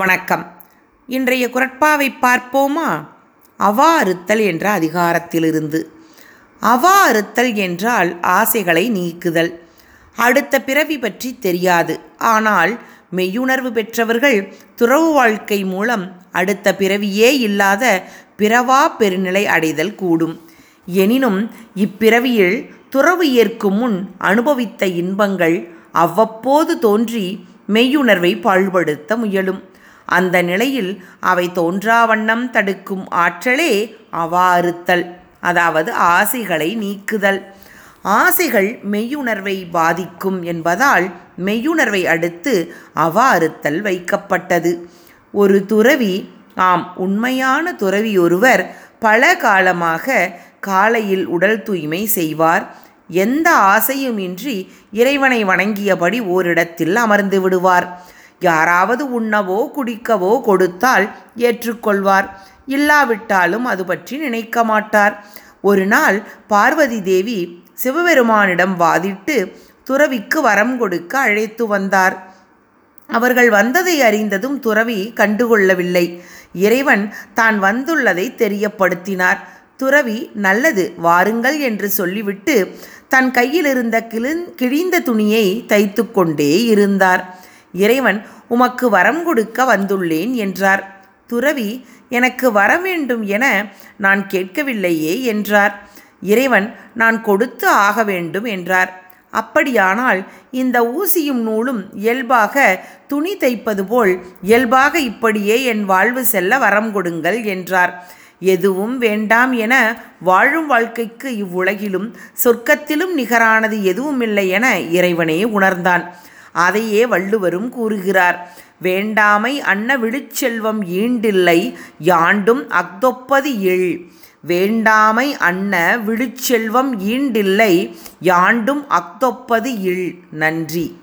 வணக்கம். இன்றைய குரட்பாவை பார்ப்போமா? அவா அறுத்தல் என்ற அதிகாரத்திலிருந்து. அவா அறுத்தல் என்றால் ஆசைகளை நீக்குதல். அடுத்த பிறவி பற்றி தெரியாது. ஆனால் மெய்யுணர்வு பெற்றவர்கள் துறவு வாழ்க்கை மூலம் அடுத்த பிறவியே இல்லாத பிறவா பெருநிலை அடைதல் கூடும். எனினும் இப்பிறவியில் துறவு ஏற்கும் முன் அனுபவித்த இன்பங்கள் அவ்வப்போது தோன்றி மெய்யுணர்வை பாழ்படுத்த முயலும். அந்த நிலையில் அவை தோன்றாவண்ணம் தடுக்கும் ஆற்றலே அவாறுத்தல் அதாவது ஆசைகளை நீக்குதல். ஆசைகள் மெய்யுணர்வை பாதிக்கும் என்பதால் மெய்யுணர்வை அடுத்து அவாறுத்தல் வைக்கப்பட்டது. ஒரு துறவி ஆம் உண்மையான துறவி ஒருவர் பல காலமாக காலையில் உடல் தூய்மை செய்வார். எந்த ஆசையுமின்றி இறைவனை வணங்கியபடி ஓரிடத்தில் அமர்ந்து விடுவார். யாராவது உண்ணவோ குடிக்கவோ கொடுத்தால் ஏற்றுக்கொள்வார். இல்லாவிட்டாலும் அது பற்றி நினைக்க மாட்டார். ஒரு நாள் பார்வதி தேவி சிவபெருமானிடம் வாதிட்டு துறவிக்கு வரம் கொடுக்க அழைத்து வந்தார். அவர்கள் வந்ததை அறிந்ததும் துறவி கண்டுகொள்ளவில்லை. இறைவன் தான் வந்துள்ளதை தெரியப்படுத்தினார். துறவி நல்லது வாருங்கள் என்று சொல்லிவிட்டு தன் கையில் இருந்த கிழிந் கிழிந்த துணியை தைத்து கொண்டே இருந்தார். இறைவன் உமக்கு வரம் கொடுக்க வந்துள்ளேன் என்றார். துறவி எனக்கு வர வேண்டும் என நான் கேட்கவில்லையே என்றார். இறைவன் நான் கொடுத்து ஆக வேண்டும் என்றார். அப்படியானால் இந்த ஊசியும் நூலும் இயல்பாக துணி தைப்பது போல் இயல்பாக இப்படியே என் வாழ்வு செல்ல வரம் கொடுங்கள் என்றார். எதுவும் வேண்டாம் என வாழும் வாழ்க்கைக்கு இவ்வுலகிலும் சொர்க்கத்திலும் நிகரானது எதுவுமில்லை என இறைவனே உணர்ந்தான். அதையே வள்ளுவரும் கூறுகிறார். வேண்டாமை அன்ன விழுச்செல்வம் ஈண்டில்லை யாண்டும் அக்தொப்பது இல். வேண்டாமை அன்ன விழுச்செல்வம் ஈண்டில்லை யாண்டும் அக்தொப்பது இல். நன்றி.